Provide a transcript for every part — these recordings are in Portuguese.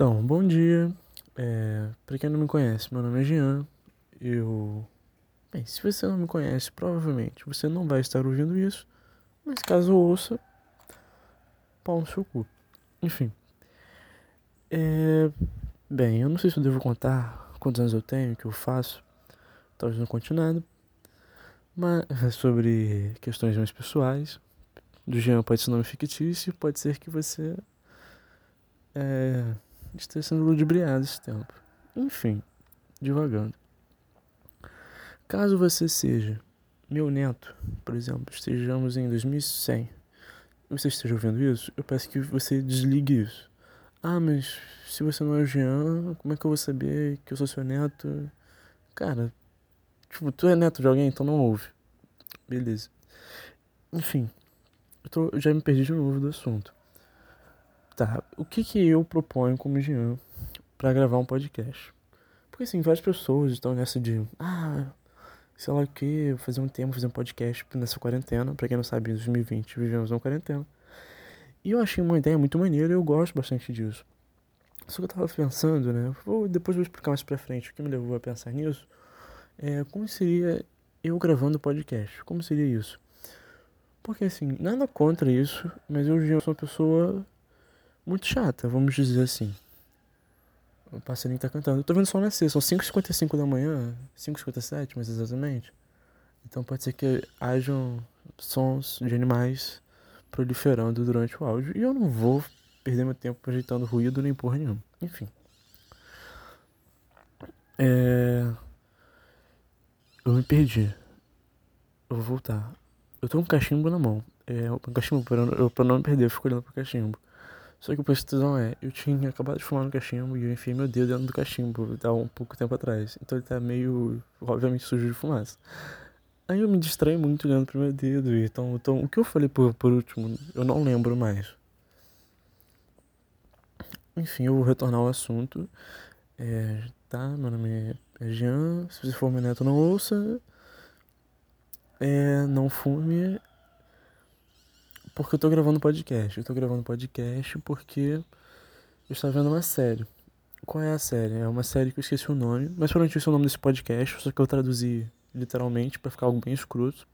Então, bom dia. É, para quem não me conhece, meu nome é Jean. Eu. Bem, se você não me conhece, provavelmente você não vai estar ouvindo isso. Mas caso ouça, pau no seu cu. Enfim. É, bem, eu não sei se eu devo contar quantos anos eu tenho, o que eu faço. Talvez não conte nada. Mas sobre questões mais pessoais. Do Jean pode ser nome fictício, pode ser que você é, esteja sendo ludibriado esse tempo. Enfim, devagando. Caso você seja meu neto, por exemplo, estejamos em 2100, e você esteja ouvindo isso, eu peço que você desligue isso. Ah, mas se você não é o Jean, como é que eu vou saber que eu sou seu neto? Cara, tipo, tu é neto de alguém, então não ouve. Beleza. Enfim, eu, tô, eu já me perdi de novo do assunto. Tá, o que que eu proponho como Jean para gravar um podcast? Porque assim, várias pessoas estão nessa de, ah, sei lá o que, fazer um tema, fazer um podcast nessa quarentena. Pra quem não sabe, em 2020 vivemos uma quarentena. E eu achei uma ideia muito maneira e eu gosto bastante disso. Só que eu tava pensando, né? Vou, depois vou explicar mais pra frente o que me levou a pensar nisso. É, como seria eu gravando podcast? Como seria isso? Porque assim, nada contra isso, mas eu sou uma pessoa muito chata, vamos dizer assim. O passarinho tá cantando. Eu tô vendo o sol nascer, são 5h55 da manhã, 5h57 mais exatamente. Então pode ser que hajam sons de animais proliferando durante o áudio. E eu não vou perder meu tempo ajeitando ruído nem porra nenhuma. Enfim. É... Eu me perdi. Eu vou voltar. Eu tô com um cachimbo na mão. É, um cachimbo, pra, eu, pra não me perder, eu fico olhando pro cachimbo. Só que o precisão é, eu tinha acabado de fumar no cachimbo e eu enfiei meu dedo dentro do cachimbo há um pouco tempo atrás. Então ele tá meio, obviamente, sujo de fumaça. Aí eu me distraí muito olhando pro meu dedo. Então, então o que eu falei por, por último, eu não lembro mais. Enfim, eu vou retornar ao assunto. É, tá, meu nome é Jean. Se você for meu neto, não ouça. É, não fume porque eu tô gravando podcast. Eu tô gravando podcast porque eu estava vendo uma série. Qual é a série? É uma série que eu esqueci o nome, mas provavelmente esse é o nome desse podcast, só que eu traduzi literalmente para ficar algo bem escroto.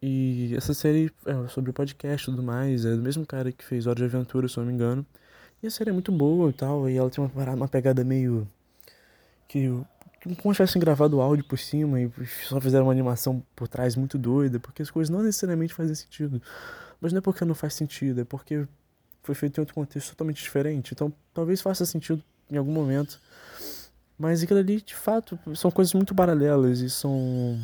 E essa série é sobre podcast e tudo mais, é do mesmo cara que fez Hora de Aventura, se não me engano. E a série é muito boa e tal, e ela tem uma, uma pegada meio. que como se tivessem gravado áudio por cima e só fizeram uma animação por trás muito doida, porque as coisas não necessariamente fazem sentido. Mas não é porque não faz sentido, é porque foi feito em outro contexto totalmente diferente. Então talvez faça sentido em algum momento. Mas aquilo ali, de fato, são coisas muito paralelas e são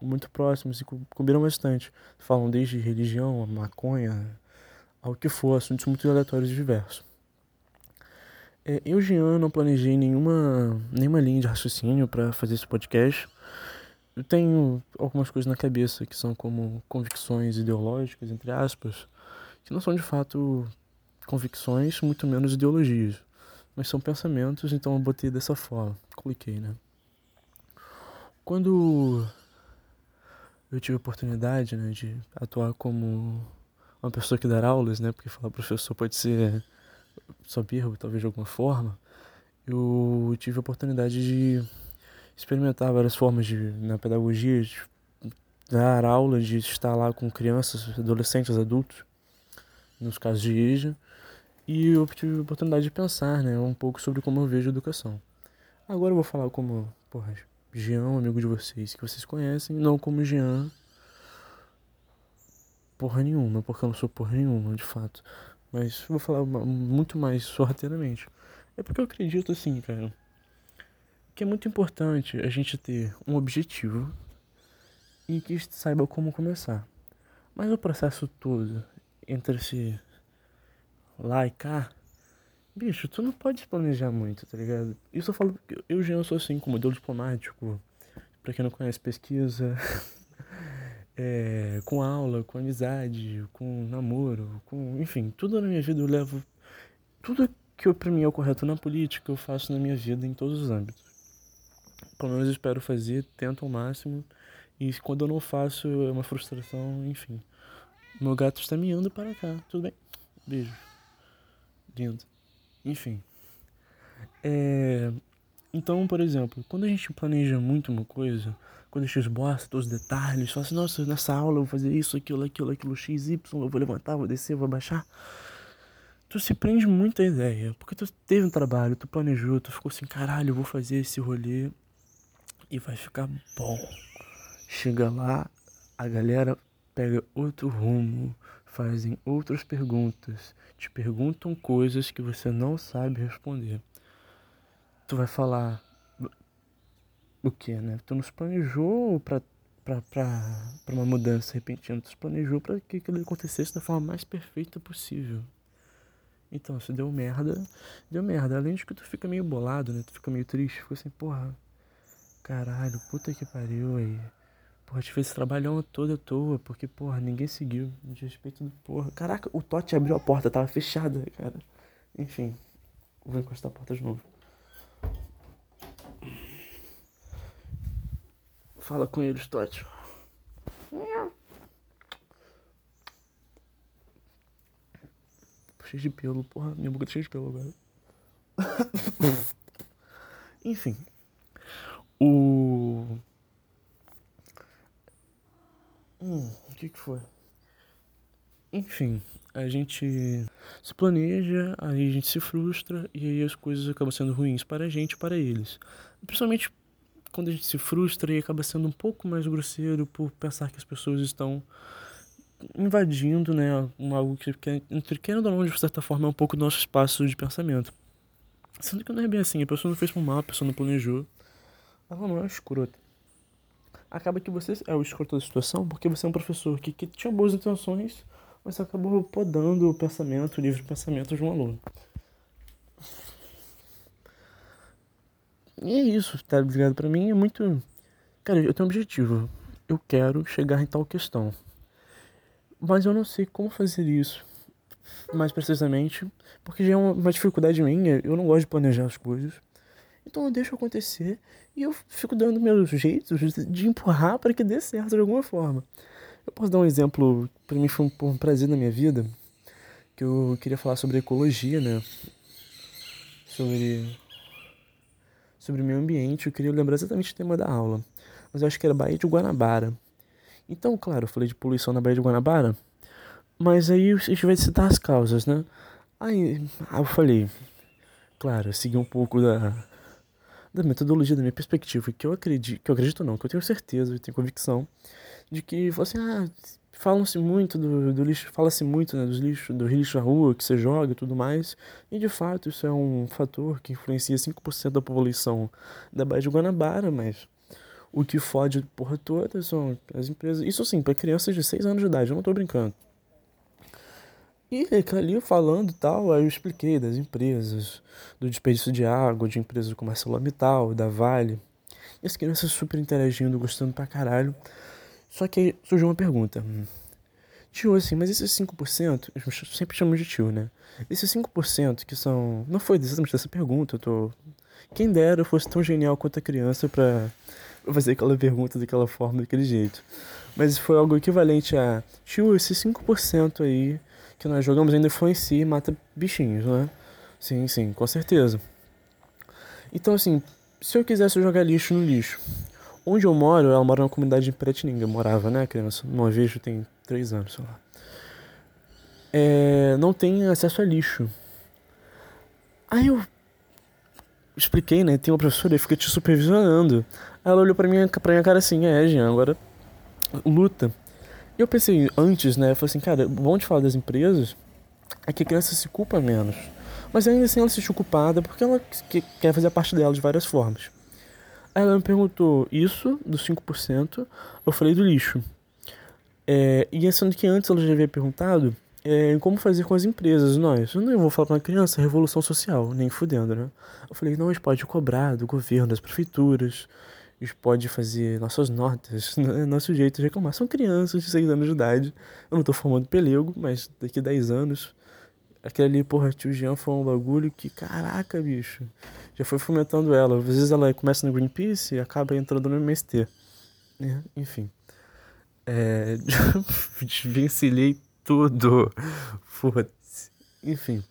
muito próximas e combinam bastante. Falam desde religião, maconha, ao que for, assuntos muito aleatórios e diversos. É, eu, Jean, não planejei nenhuma, nenhuma linha de raciocínio para fazer esse podcast. Eu tenho algumas coisas na cabeça que são como convicções ideológicas, entre aspas, que não são de fato convicções, muito menos ideologias, mas são pensamentos, então eu botei dessa forma, cliquei, né? Quando eu tive a oportunidade, né, de atuar como uma pessoa que dá aulas, né, porque falar professor pode ser soberbo, talvez de alguma forma, eu tive a oportunidade de experimentar várias formas de, na pedagogia, de dar aula, de estar lá com crianças, adolescentes, adultos, nos casos de IJA, e eu tive a oportunidade de pensar né, um pouco sobre como eu vejo a educação. Agora eu vou falar como, porra, Jean, amigo de vocês, que vocês conhecem, não como Jean, porra nenhuma, porque eu não sou porra nenhuma, de fato. Mas vou falar muito mais sorrateiramente. É porque eu acredito assim, cara, que é muito importante a gente ter um objetivo e que saiba como começar. Mas o processo todo entre esse lá e cá, bicho, tu não pode planejar muito, tá ligado? Isso eu falo, eu já sou assim, como modelo diplomático, pra quem não conhece pesquisa. é, com aula, com amizade, com namoro, com enfim, tudo na minha vida eu levo tudo que pra mim é o correto na política eu faço na minha vida em todos os âmbitos. Pelo menos eu espero fazer, tento ao máximo e quando eu não faço é uma frustração, enfim. Meu gato está miando para cá, tudo bem? Beijo. Lindo. Enfim. É... Então, por exemplo, quando a gente planeja muito uma coisa, quando a gente esboça todos os detalhes, fala assim, nossa, nessa aula eu vou fazer isso, aquilo, aquilo, aquilo, x, y, eu vou levantar, vou descer, vou baixar. Tu se prende muito à ideia, porque tu teve um trabalho, tu planejou, tu ficou assim, caralho, eu vou fazer esse rolê e vai ficar bom. Chega lá, a galera pega outro rumo, fazem outras perguntas, te perguntam coisas que você não sabe responder. Tu vai falar o que, né? Tu nos planejou para para uma mudança repentina, tu planejou para que aquilo acontecesse da forma mais perfeita possível. Então, se deu merda, deu merda. Além de que tu fica meio bolado, né? Tu fica meio triste, fica assim, porra, caralho, puta que pariu aí. Porra, te fez esse trabalhão todo à toa, porque, porra, ninguém seguiu. De respeito do porra. Caraca, o Totti abriu a porta, tava fechada, cara. Enfim, vou encostar a porta de novo. Fala com eles, Totti. Cheio de pelo, porra. Minha boca tá cheia de pelo agora. Enfim. O. Hum, o que que foi? Enfim, a gente se planeja, aí a gente se frustra e aí as coisas acabam sendo ruins para a gente e para eles. Principalmente quando a gente se frustra e acaba sendo um pouco mais grosseiro por pensar que as pessoas estão invadindo, né, algo que, que querendo ou não, de certa forma, é um pouco nosso espaço de pensamento. Sendo que não é bem assim, a pessoa não fez por mal, a pessoa não planejou. Ela não é escrota. Acaba que você é o escroto da situação porque você é um professor que, que tinha boas intenções, mas acabou podando o pensamento, o livre pensamento de um aluno. E é isso, tá ligado? Pra mim é muito. Cara, eu tenho um objetivo. Eu quero chegar em tal questão. Mas eu não sei como fazer isso mais precisamente, porque já é uma, dificuldade minha. Eu não gosto de planejar as coisas. Então eu deixo acontecer e eu fico dando meus jeitos de empurrar para que dê certo de alguma forma. Eu posso dar um exemplo, para mim foi um, um prazer na minha vida, que eu queria falar sobre ecologia, né? Sobre sobre o meio ambiente, eu queria lembrar exatamente o tema da aula. Mas eu acho que era Baía de Guanabara. Então, claro, eu falei de poluição na Baía de Guanabara, mas aí a gente vai citar as causas, né? Aí, aí eu falei, claro, eu segui um pouco da, da metodologia, da minha perspectiva, que eu acredito, que eu acredito não, que eu tenho certeza, eu tenho convicção de que, assim, ah, falam-se muito do, do lixo, fala-se muito né, dos lixo, do lixo na rua que você joga e tudo mais, e de fato isso é um fator que influencia 5% da população da Baía de Guanabara, mas o que fode porra toda são as empresas. Isso sim, para crianças de 6 anos de idade, eu não tô brincando. E ali falando tal, aí eu expliquei das empresas, do desperdício de água, de empresas como a ArcelorMittal, da Vale. E as crianças super interagindo, gostando pra caralho. Só que aí surgiu uma pergunta. Tio, assim, mas esses 5%, eu sempre chamo de tio, né? Esses 5% que são. Não foi exatamente essa pergunta, eu tô. Quem dera eu fosse tão genial quanto a criança pra fazer aquela pergunta daquela forma, daquele jeito. Mas foi algo equivalente a. Tio, esses 5% aí que nós jogamos ainda influencia e mata bichinhos, né? Sim, sim, com certeza. Então, assim, se eu quisesse jogar lixo no lixo, Onde eu moro, ela mora numa comunidade de Piratininga. Eu morava, né, criança? Não vejo tem três anos, sei lá. É, não tem acesso a lixo. Aí eu expliquei, né? Tem uma professora e fica te supervisionando. Aí ela olhou pra minha, pra minha cara assim, é, Jean, agora luta. Eu pensei antes, né? Eu falei assim, cara, bom de falar das empresas é que a criança se culpa menos. Mas ainda assim ela se sente culpada porque ela quer fazer a parte dela de várias formas. Ela me perguntou isso, dos 5%, eu falei do lixo. É, e sendo que antes ela já havia perguntado é, como fazer com as empresas. Nós, eu não vou falar para uma criança revolução social, nem fudendo, né? Eu falei, não, a gente pode cobrar do governo, das prefeituras, a gente pode fazer nossas notas, né? nosso jeito de reclamar. São crianças de 6 anos de idade, eu não tô formando pelego, mas daqui a 10 anos, aquele ali, porra, tio Jean foi um bagulho que, caraca, bicho já foi fomentando ela. Às vezes ela começa no Greenpeace e acaba entrando no MST. É, enfim. É, desvencilhei tudo. Foda-se. Enfim.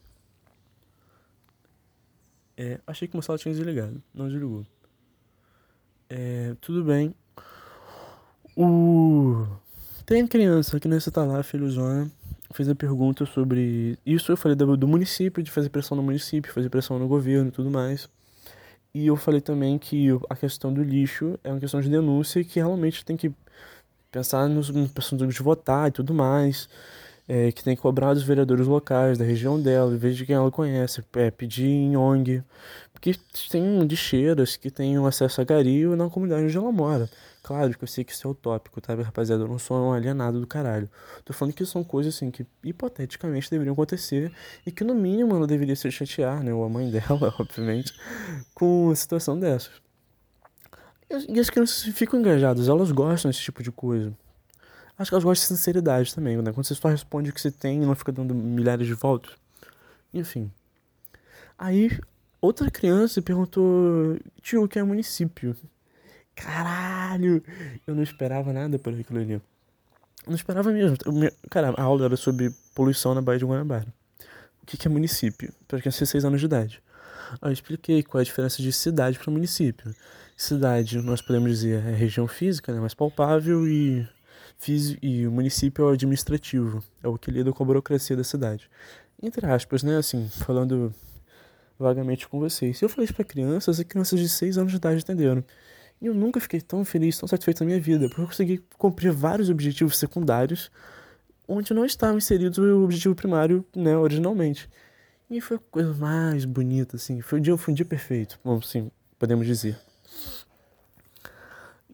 É, achei que o celular tinha desligado, não desligou. É, tudo bem. O... Tem criança que nesse tá lá, filhozona, fez a pergunta sobre. Isso eu falei do, do município, de fazer pressão no município, fazer pressão no governo e tudo mais. E eu falei também que a questão do lixo é uma questão de denúncia que realmente tem que pensar nos, nas pessoas de votar e tudo mais. É, que tem que cobrar dos vereadores locais, da região dela, em vez de quem ela conhece, é, pedir em ONG. Porque tem lixeiras que têm acesso a gario na comunidade onde ela mora. Claro que eu sei que isso é utópico, tá, rapaziada? Eu não sou um alienado do caralho. Tô falando que são coisas assim que hipoteticamente deveriam acontecer e que no mínimo ela deveria se chatear, né? Ou a mãe dela, obviamente, com uma situação dessas. E as crianças ficam engajadas, elas gostam desse tipo de coisa. Acho que elas gostam de sinceridade também, né? Quando você só responde o que você tem e não fica dando milhares de voltas. Enfim. Aí, outra criança perguntou: tio, o que é município? Caralho! Eu não esperava nada por aquilo ali. Eu não esperava mesmo. Cara, a aula era sobre poluição na Baía de Guanabara. O que é município? Para quem tem 6 anos de idade. Aí eu expliquei qual é a diferença de cidade para município. Cidade, nós podemos dizer, é região física, né, mais palpável, e, e o município é o administrativo, é o que lida com a burocracia da cidade. Entre aspas, né, assim, falando vagamente com vocês. Se eu falei isso para crianças, as crianças de 6 anos de idade entenderam. E eu nunca fiquei tão feliz, tão satisfeito na minha vida, porque eu consegui cumprir vários objetivos secundários onde não estava inserido o objetivo primário, né, originalmente. E foi a coisa mais bonita, assim. Foi um dia, foi um dia perfeito, bom, sim, podemos dizer.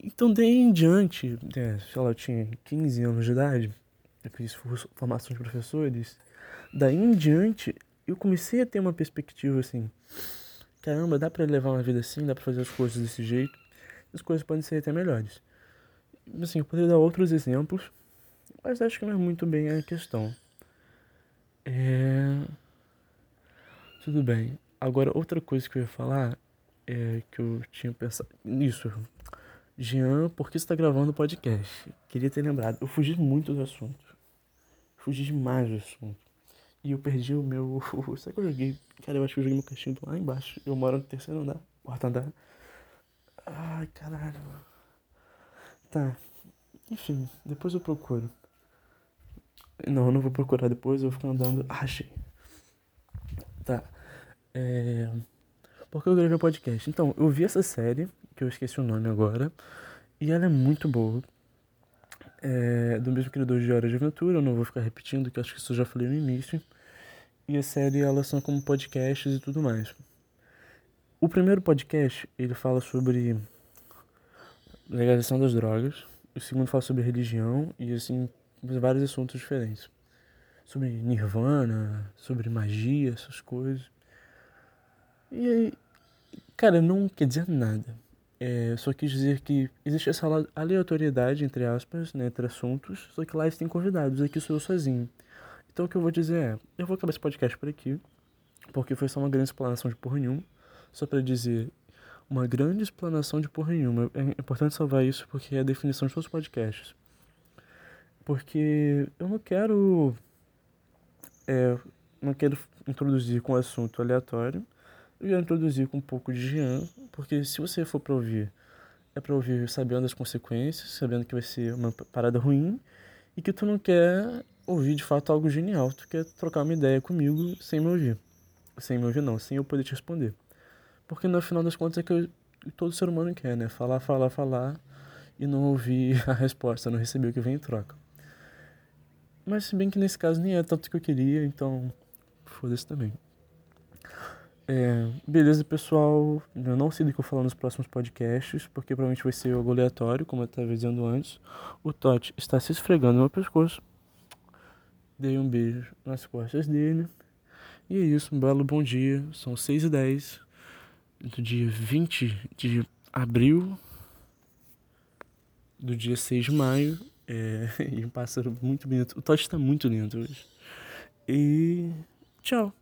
Então, daí em diante, é, sei lá, eu tinha 15 anos de idade, eu fiz formação de professores. Daí em diante, eu comecei a ter uma perspectiva assim: caramba, dá para levar uma vida assim, dá para fazer as coisas desse jeito as coisas podem ser até melhores. Assim, eu poderia dar outros exemplos, mas acho que não é muito bem a questão. É... Tudo bem. Agora, outra coisa que eu ia falar é que eu tinha pensado. Isso. Jean, por que você tá gravando podcast? Queria ter lembrado. Eu fugi muito do assunto. Fugi demais do assunto. E eu perdi o meu. Sabe que eu joguei? Cara, eu acho que eu joguei meu cachimbo lá embaixo. Eu moro no terceiro andar, quarto andar. Ai, caralho. Tá. Enfim, depois eu procuro. Não, eu não vou procurar depois, eu vou ficar andando. Ah, achei. Tá. É. Porque eu gravei o podcast. Então, eu vi essa série, que eu esqueci o nome agora, e ela é muito boa. É do mesmo criador de Hora de Aventura, eu não vou ficar repetindo, que acho que isso eu já falei no início. E a série, elas são como podcasts e tudo mais. O primeiro podcast, ele fala sobre legalização das drogas. O segundo fala sobre religião e, assim, vários assuntos diferentes. Sobre nirvana, sobre magia, essas coisas. E aí, cara, não quer dizer nada. É, só quis dizer que existe essa aleatoriedade, entre aspas, né, entre assuntos, só que lá eles têm convidados, aqui sou eu sozinho. Então o que eu vou dizer é, eu vou acabar esse podcast por aqui, porque foi só uma grande explanação de porra nenhuma só para dizer uma grande explanação de porra nenhuma. É importante salvar isso porque é a definição de todos os podcasts. Porque eu não quero. É, não quero introduzir com um assunto aleatório. Eu quero introduzir com um pouco de Jean, porque se você for para ouvir, é para ouvir sabendo as consequências, sabendo que vai ser uma parada ruim e que tu não quer ouvir de fato algo genial. Tu quer trocar uma ideia comigo sem me ouvir. Sem me ouvir, não, sem eu poder te responder. Porque no final das contas é que todo ser humano quer, né? Falar, falar, falar e não ouvir a resposta, não receber o que vem em troca. Mas se bem que nesse caso nem é tanto que eu queria, então foda-se também. É, beleza, pessoal. Eu não sei do que eu vou falar nos próximos podcasts, porque provavelmente vai ser algo aleatório, como eu estava dizendo antes. O Totti está se esfregando no meu pescoço. Dei um beijo nas costas dele. E é isso, um belo bom dia. São 6 e 10 do dia 20 de abril do dia 6 de maio. É, e um pássaro muito bonito. O Todd está muito lindo hoje. E tchau.